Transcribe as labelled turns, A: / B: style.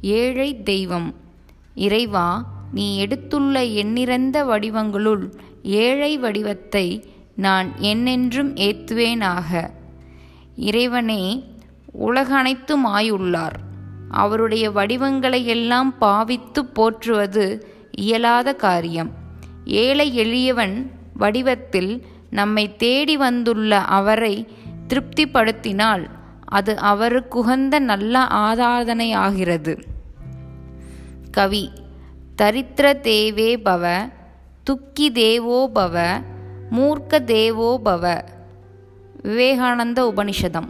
A: ஏழை தெய்வம். இறைவா நீ எடுத்துள்ள எண்ணிறந்த வடிவங்களுள் ஏழை வடிவத்தை நான் என்னென்றும் ஏத்துவேனாக. இறைவனே உலகனைத்துமாயுள்ளார். அவருடைய வடிவங்களையெல்லாம் பாவித்து போற்றுவது இயலாத காரியம். ஏழை எளியவன் வடிவத்தில் நம்மை தேடி வந்துள்ள அவரை திருப்திப்படுத்தினால் அது அவருக்குகந்த நல்ல ஆராதனையாகிறது. கவி தரித்திர தேவே பவ துக்கி தேவோ பவ மூர்க்க தேவோ பவ. விவேகானந்த உபனிஷதம்.